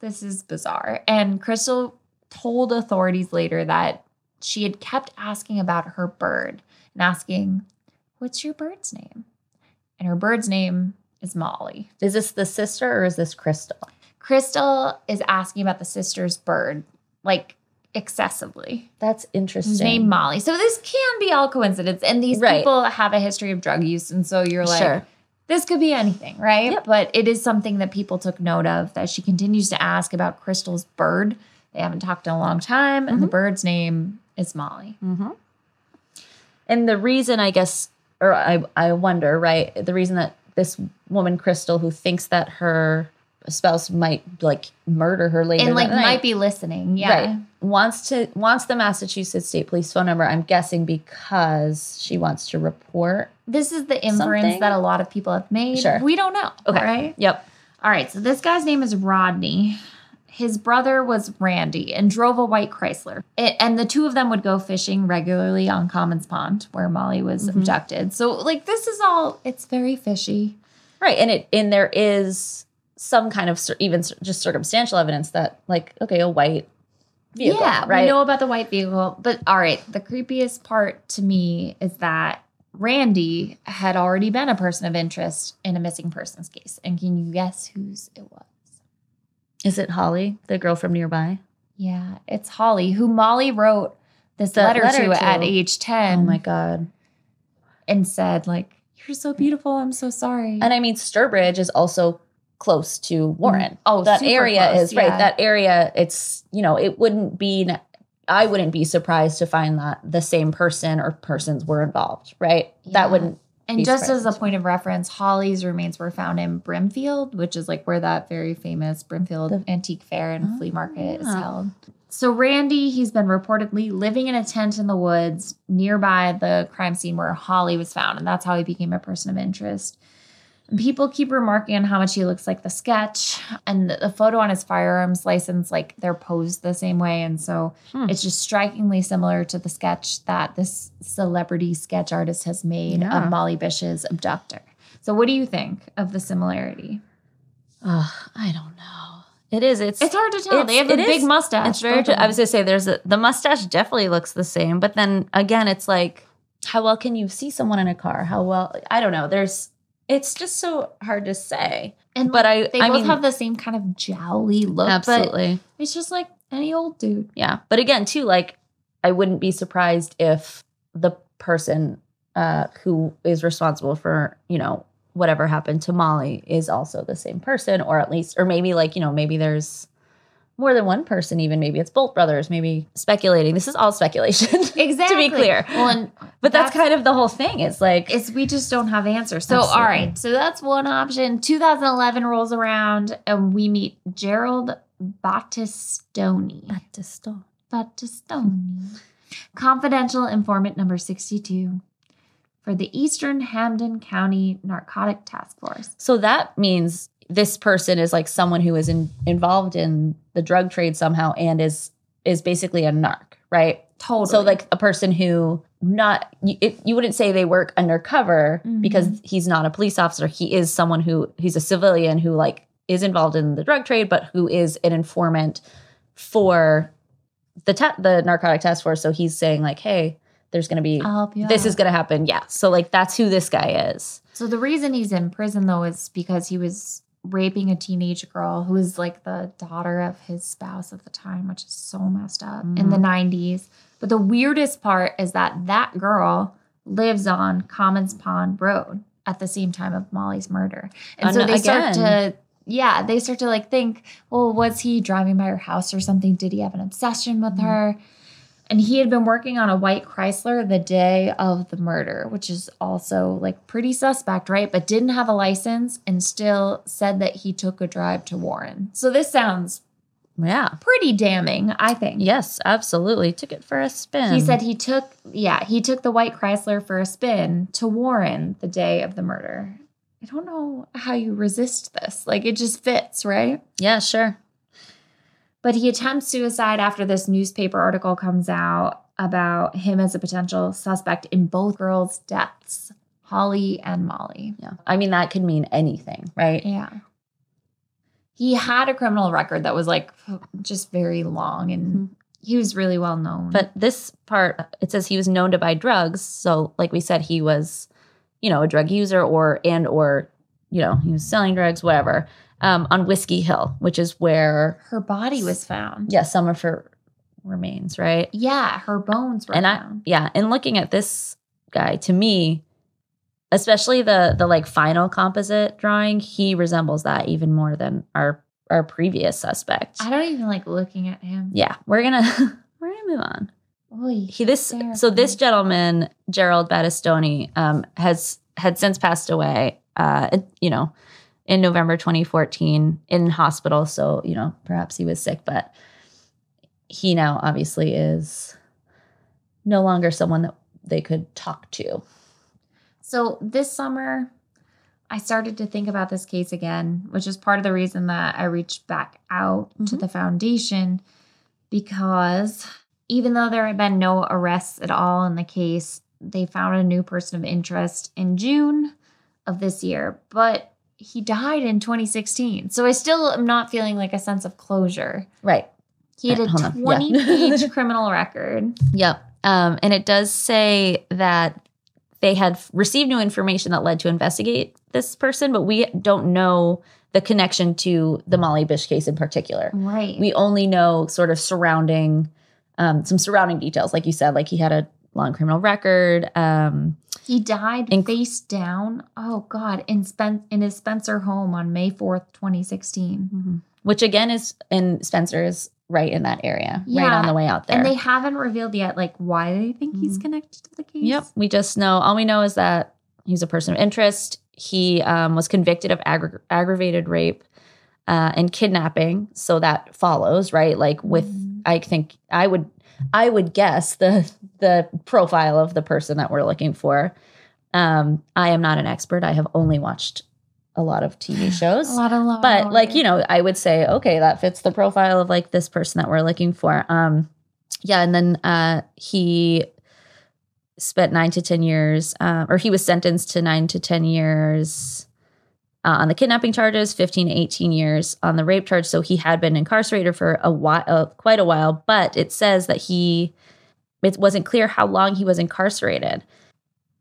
this is bizarre. And Crystal told authorities later that she had kept asking about her bird and asking, what's your bird's name? And her bird's name is Molly. is this the sister or is this Crystal? Crystal is asking about the sister's bird. Like excessively. That's interesting. His name Molly. So this can be all coincidence. And these Right. people have a history of drug use. And so you're like, sure. this could be anything, right? Yep. But it is something that people took note of that she continues to ask about Crystal's bird. They haven't talked in a long time. And the bird's name is Molly. Mm-hmm. And the reason, I guess, or I, I wonder, right? The reason that this woman, Crystal, who thinks that her spouse might like murder her later, And like might be listening. Yeah. right, wants to wants the Massachusetts State Police phone number. I'm guessing because she wants to report. This is the inference Something? that a lot of people have made. Sure. We don't know. Okay. Right? Yep. All right, so this guy's name is Rodney. His brother was Randy and drove a white Chrysler. It, and the two of them would go fishing regularly on Commons Pond where Molly was Mm-hmm. abducted. So, like, this is all, it's very fishy. Right, and it and there is some kind of even just circumstantial evidence that like okay, a white vehicle, yeah, right? we know about the white vehicle. But all right, the creepiest part to me is that Randy had already been a person of interest in a missing persons case. And can you guess whose it was? Is it Holly, the girl from nearby? Yeah, it's Holly, who Molly wrote this letter, letter to, to. at age 10 Oh my god. and said, like, you're so beautiful. I'm so sorry. And I mean, Sturbridge is also close to Warren. Oh, that area close, is right. That area, it's you know, it wouldn't be. I wouldn't be surprised to find that the same person or persons were involved. Right. Yeah. That wouldn't. and just as a point of reference, Holly's remains were found in Brimfield, which is like where that very famous Brimfield The- Antique Fair and Flea Market is Ah. held. So Randy, he's been reportedly living in a tent in the woods nearby the crime scene where Holly was found, and that's how he became a person of interest. People keep remarking on how much he looks like the sketch, and the, photo on his firearms license, like they're posed the same way, and so Hmm. it's just strikingly similar to the sketch that this celebrity sketch artist has made Yeah. of Molly Bish's abductor. So, what do you think of the similarity? Ugh, I don't know. It is. It's. It's hard to tell. they have a big is- mustache. It's very. I was gonna say there's a the mustache definitely looks the same, but then again, it's like how well can you see someone in a car? How well? I don't know. There's. It's just so hard to say. and But I. they I both mean, have the same kind of jowly look. Absolutely. it's just like any old dude. Yeah. But again, too, like I wouldn't be surprised if the person uh, who is responsible for, you know, whatever happened to Molly is also the same person, or at least, or maybe like, you know, maybe there's more than one person, even maybe it's both brothers, maybe speculating. This is all speculation. Exactly. To be clear. Well, and but that's, kind of the whole thing. It's like, it's we just don't have answers. So Absolutely. all right, so that's one option. 2011 rolls around and we meet Gerald Battistoni. Battisto. Battistoni. Confidential informant number 62 for the Eastern Hampden County Narcotic Task Force. So that means this person is like someone who is in, involved in the drug trade somehow and is is basically a narc, right? Totally. So like a person who not you, it, you wouldn't say they work undercover Mhm. because he's not a police officer. He is someone who he's a civilian who like is involved in the drug trade, but who is an informant for the ta- the narcotic task force. So he's saying like, hey, there's going to be I'll help you this out. is going to happen. Yeah. So like that's who this guy is. So the reason he's in prison though is because he was raping a teenage girl who was like the daughter of his spouse at the time, which is so messed up in the mm-hmm. 90s. But the weirdest part is that that girl lives on Commons Pond Road at the same time of Molly's murder. And oh, so An- they start to yeah, they start to like think, well, was he driving by her house or something? Did he have an obsession with mm-hmm. her? And he had been working on a white Chrysler the day of the murder, which is also like pretty suspect, right? But didn't have a license and still said that he took a drive to Warren. So this sounds Yeah. pretty damning, I think. Yes, absolutely. Took it for a spin. He said he took, yeah, he took the white Chrysler for a spin to Warren the day of the murder. I don't know how you resist this. Like it just fits, right? Yeah, sure. But he attempts suicide after this newspaper article comes out about him as a potential suspect in both girls' deaths, Holly and Molly. Yeah. I mean, that could mean anything, right? Yeah. He had a criminal record that was like just very long and mm-hmm. he was really well known. But this part, it says he was known to buy drugs. So, like we said, he was, you know, a drug user or, and, or, you know, he was selling drugs, whatever, um, on Whiskey Hill, which is where, her body was found. yeah, some of her remains, right? Yeah, her bones were And I- found. Yeah, and looking at this guy, to me, especially the the like final composite drawing, he resembles that even more than our our previous suspect. I don't even like looking at him. Yeah, we're gonna we're gonna move on. Oy. He this so this gentleman Gerald Battistoni um, has had since passed away. Uh, you know, in November 2014 in hospital. So you know, perhaps he was sick, but he now obviously is no longer someone that they could talk to. So this summer, I started to think about this case again, which is part of the reason that I reached back out to Mhm. the foundation because even though there had been no arrests at all in the case, they found a new person of interest in June of this year, but he died in 2016. So I still am not feeling like a sense of closure. Right. He had a Right, hold on. Yeah. 20 page criminal record. Yep. Um, and it does say that they had received new information that led to investigate this person, but we don't know the connection to the Molly Bish case in particular. Right. We only know sort of surrounding um, some surrounding details, like you said, like he had a long criminal record. Um, He died In- face down. Oh God! In Spen- in his Spencer home on May fourth, twenty sixteen. which again is in Spencer's right in that area, right on the way out there. And they haven't revealed yet, like why they think he's Mhm. connected to the case. Yep. We just know, all we know is that he's a person of interest. He um, was convicted of aggra- aggravated rape uh, and kidnapping. So that follows, right? Like with, Mhm. I think I would, I would guess the the profile of the person that we're looking for. Um, I am not an expert. I have only watched a lot of TV shows A lot of love. but like you know i would say okay that fits the profile of like this person that we're looking for um yeah and then uh he spent nine to ten years uh, or he was sentenced to nine to ten years uh, on the kidnapping charges 15 to 18 years on the rape charge. So he had been incarcerated for a while uh, quite a while but it says that he it wasn't clear how long he was incarcerated.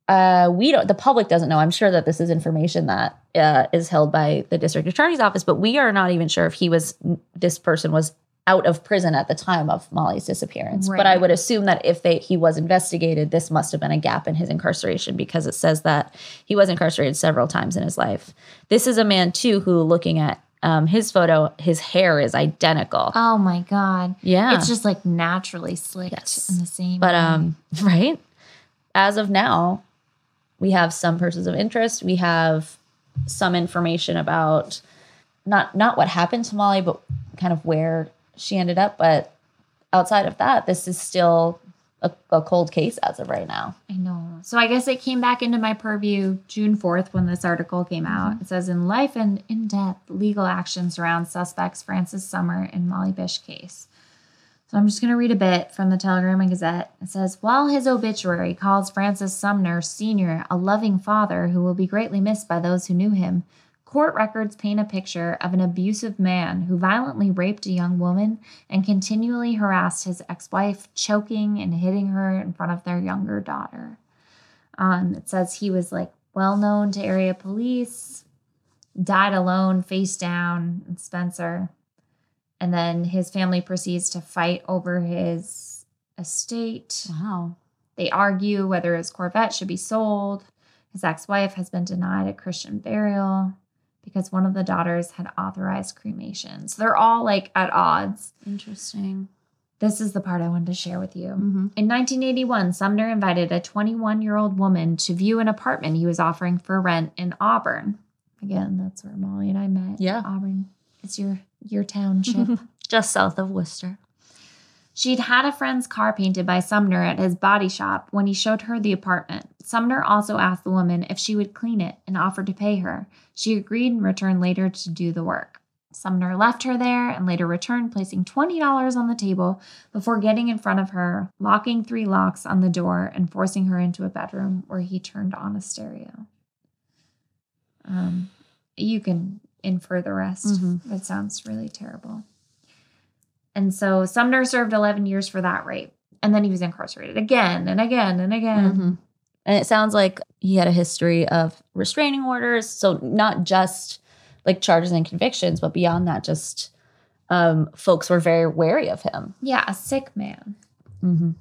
Uh, we don't the public doesn't know. I'm sure that this is information that uh, is held by the district attorney's office but we are not even sure if he was this person was out of prison at the time of molly's disappearance but i would assume that if they he was investigated this must have been a gap in his incarceration because it says that he was incarcerated several times in his life this is a man too who looking at um, his photo his hair is identical Oh my God! yeah It's just like naturally slicked Yes. in the same. but way. um, right as of now, we have some persons of interest. We have some information about not not what happened to Molly, but kind of where she ended up. But outside of that, this is still a, a cold case as of right now. I know. So I guess it came back into my purview June 4th when this article came out. Mm-hmm. It says in life and in depth legal action surrounds suspects Francis Sumner and Molly Bish case. So I'm just going to read a bit from the Telegram and Gazette. It says While his obituary calls Francis Sumner Sr. a loving father who will be greatly missed by those who knew him, court records paint a picture of an abusive man who violently raped a young woman and continually harassed his ex wife, choking and hitting her in front of their younger daughter. Um, it says he was like well known to area police, died alone, face down in Spencer. And then his family proceeds to fight over his estate. Wow. They argue whether his Corvette should be sold. His ex wife has been denied a Christian burial because one of the daughters had authorized cremation. So they're all like at odds. Interesting. This is the part I wanted to share with you. Mm-hmm. In 1981, Sumner invited a 21 year old woman to view an apartment he was offering for rent in Auburn. Again, that's where Molly and I met. Yeah. Auburn. It's your your township. Just south of Worcester. She'd had a friend's car painted by Sumner at his body shop when he showed her the apartment. Sumner also asked the woman if she would clean it and offered to pay her. She agreed and returned later to do the work. Sumner left her there and later returned, placing $20 on the table before getting in front of her, locking three locks on the door, and forcing her into a bedroom where he turned on a stereo. Um, you can infer the rest. Mhm. That sounds really terrible. And so Sumner served 11 years for that rape. And then he was incarcerated again and again and again. Mhm. And it sounds like he had a history of restraining orders. So not just like charges and convictions, but beyond that, just um, folks were very wary of him. Yeah, a sick man. Mm-hmm.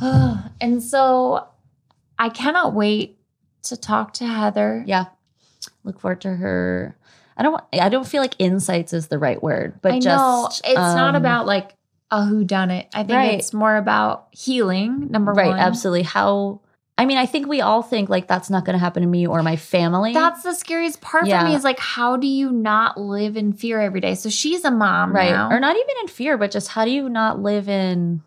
and so I cannot wait to talk to Heather. Yeah, look forward to her. I don't. I don't feel like insights is the right word, but I just know it's not um, about like a who done it. I think Right. it's more about healing. Number right. one, Absolutely. How? I mean, I think we all think like that's not going to happen to me or my family. That's the scariest part Yeah. for me is like, how do you not live in fear every day? So she's a mom, right now. or not even in fear but just how do you not live in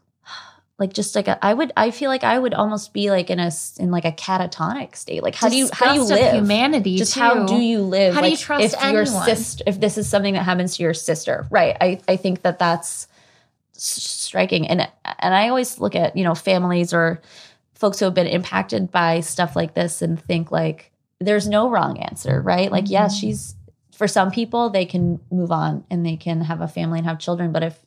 like just like a, i would i feel like i would almost be like in a in like a catatonic state. Like how do you how do you live? humanity? just too. how do you live? How do you trust if your sister if this is something that happens to your sister right? I i think that that's striking. And and i always look at you know families or folks who have been impacted by stuff like this and think like there's no wrong answer right? Like yes Mhm. she's for some people they can move on and they can have a family and have children. But if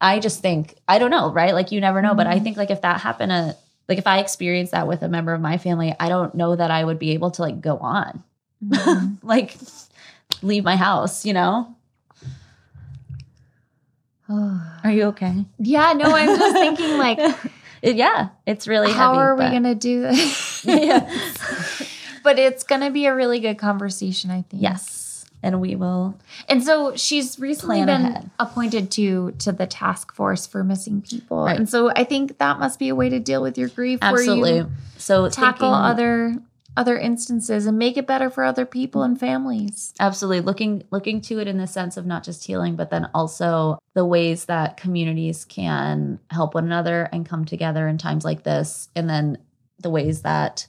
i just think i don't know right like you never know but i Mhm. think like if that happened to like if i experienced that with a member of my family i don't know that i would be able to like go on Mhm. like leave my house, you know? Are you okay? yeah, no, I'm just thinking like, yeah, it's really how heavy, are we but- gonna do this? Yeah. but it's gonna be a really good conversation, I think. Yes. And we will And so she's recently been ahead. appointed to to the task force for missing people. Right. And so I think that must be a way to deal with your grief where absolutely. you So tackle thinking- other other instances and make it better for other people and families. absolutely looking looking to it in the sense of not just healing, but then also the ways that communities can help one another and come together in times like this, and then the ways that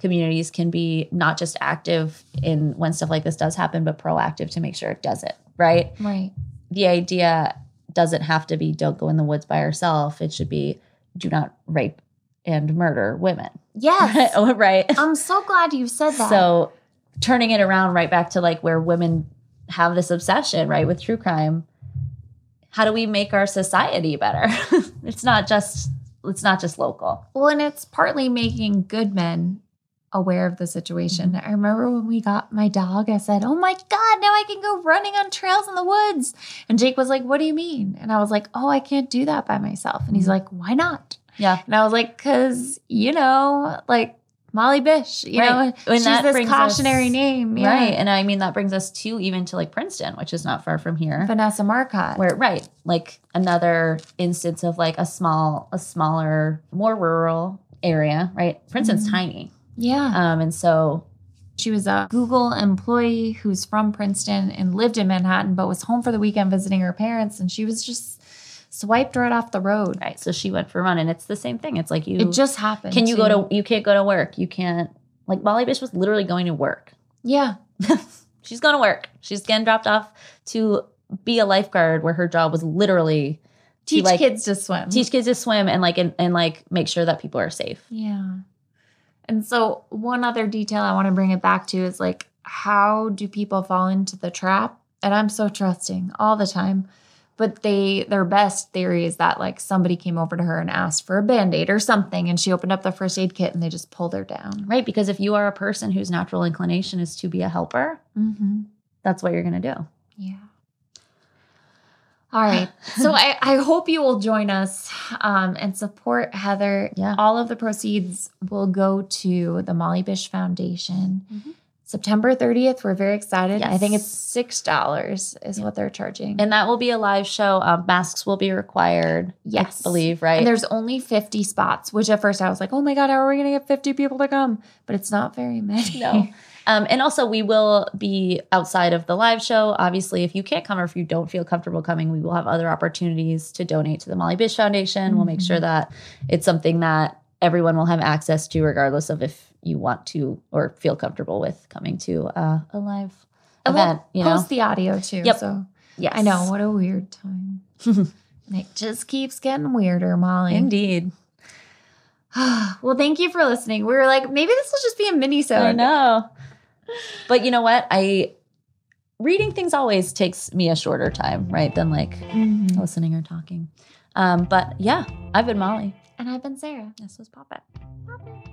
communities can be not just active in when stuff like this does happen, but proactive to make sure it doesn't. Right. Right. the idea doesn't have to be don't go in the woods by yourself. It should be do not rape and murder women. Yes. Oh, right. I'm so glad you said that. So turning it around right back to like where women have this obsession, right, with true crime. How do we make our society better? it's not just it's not just local. Well, and it's partly making good men aware of the situation. Mm-hmm. I remember when we got my dog, I said, Oh my God, now I can go running on trails in the woods. And Jake was like, What do you mean? And I was like, Oh, I can't do that by myself. And he's Mhm. like, Why not? Yeah. And I was like, Because, you know, like Molly Bish, you Right. know, And she's this cautionary us- name. Yeah. Right. And I mean that brings us to even to like Princeton, which is not far from here. Vanessa Marcotte. where right like another instance of like a small a smaller more rural area right princeton's Mhm. tiny yeah. um and so She was a Google employee who's from Princeton and lived in Manhattan, but was home for the weekend visiting her parents. And she was just swiped right off the road. right so she went for a run and it's the same thing it's like you It just happened. can you too. go to you can't go to work you can't like molly bish was literally going to work Yeah. she's going to work she's getting dropped off to be a lifeguard where her job was literally to, Teach like, kids to swim. teach kids to swim and like and, and like make sure that people are safe Yeah. And so one other detail I want to bring it back to is like how do people fall into the trap? And I'm so trusting all the time. But they their best theory is that like somebody came over to her and asked for a band-aid or something and she opened up the first aid kit and they just pulled her down. right because if you are a person whose natural inclination is to be a helper Mm-hmm. that's what you're going to do Yeah. All right. So I, I hope you will join us um, and support Heather. Yeah. All of the proceeds will go to the Molly Bish Foundation. Mhm. September 30th, we're very excited. I think it's $6 is what they're charging. And that will be a live show. Um, masks will be required. Yes. I believe, right? And there's only 50 spots, which at first I was like, oh my God, how are we going to get 50 people to come? But it's not very many. no. Um, and also, we will be outside of the live show. Obviously, if you can't come or if you don't feel comfortable coming, we will have other opportunities to donate to the Molly Bish Foundation. We'll make sure that it's something that everyone will have access to, regardless of if you want to or feel comfortable with coming to uh, a live And we'll event. You know, Post the audio too. Yep. So yes, I know. What a weird time. it just keeps getting weirder, Molly. Indeed, well, thank you for listening. We were like, maybe this will just be a mini so I know. But you know what? I reading things always takes me a shorter time, right, than like listening or talking. Um, but yeah, I've been Molly. And I've been Sarah. This was Pop It.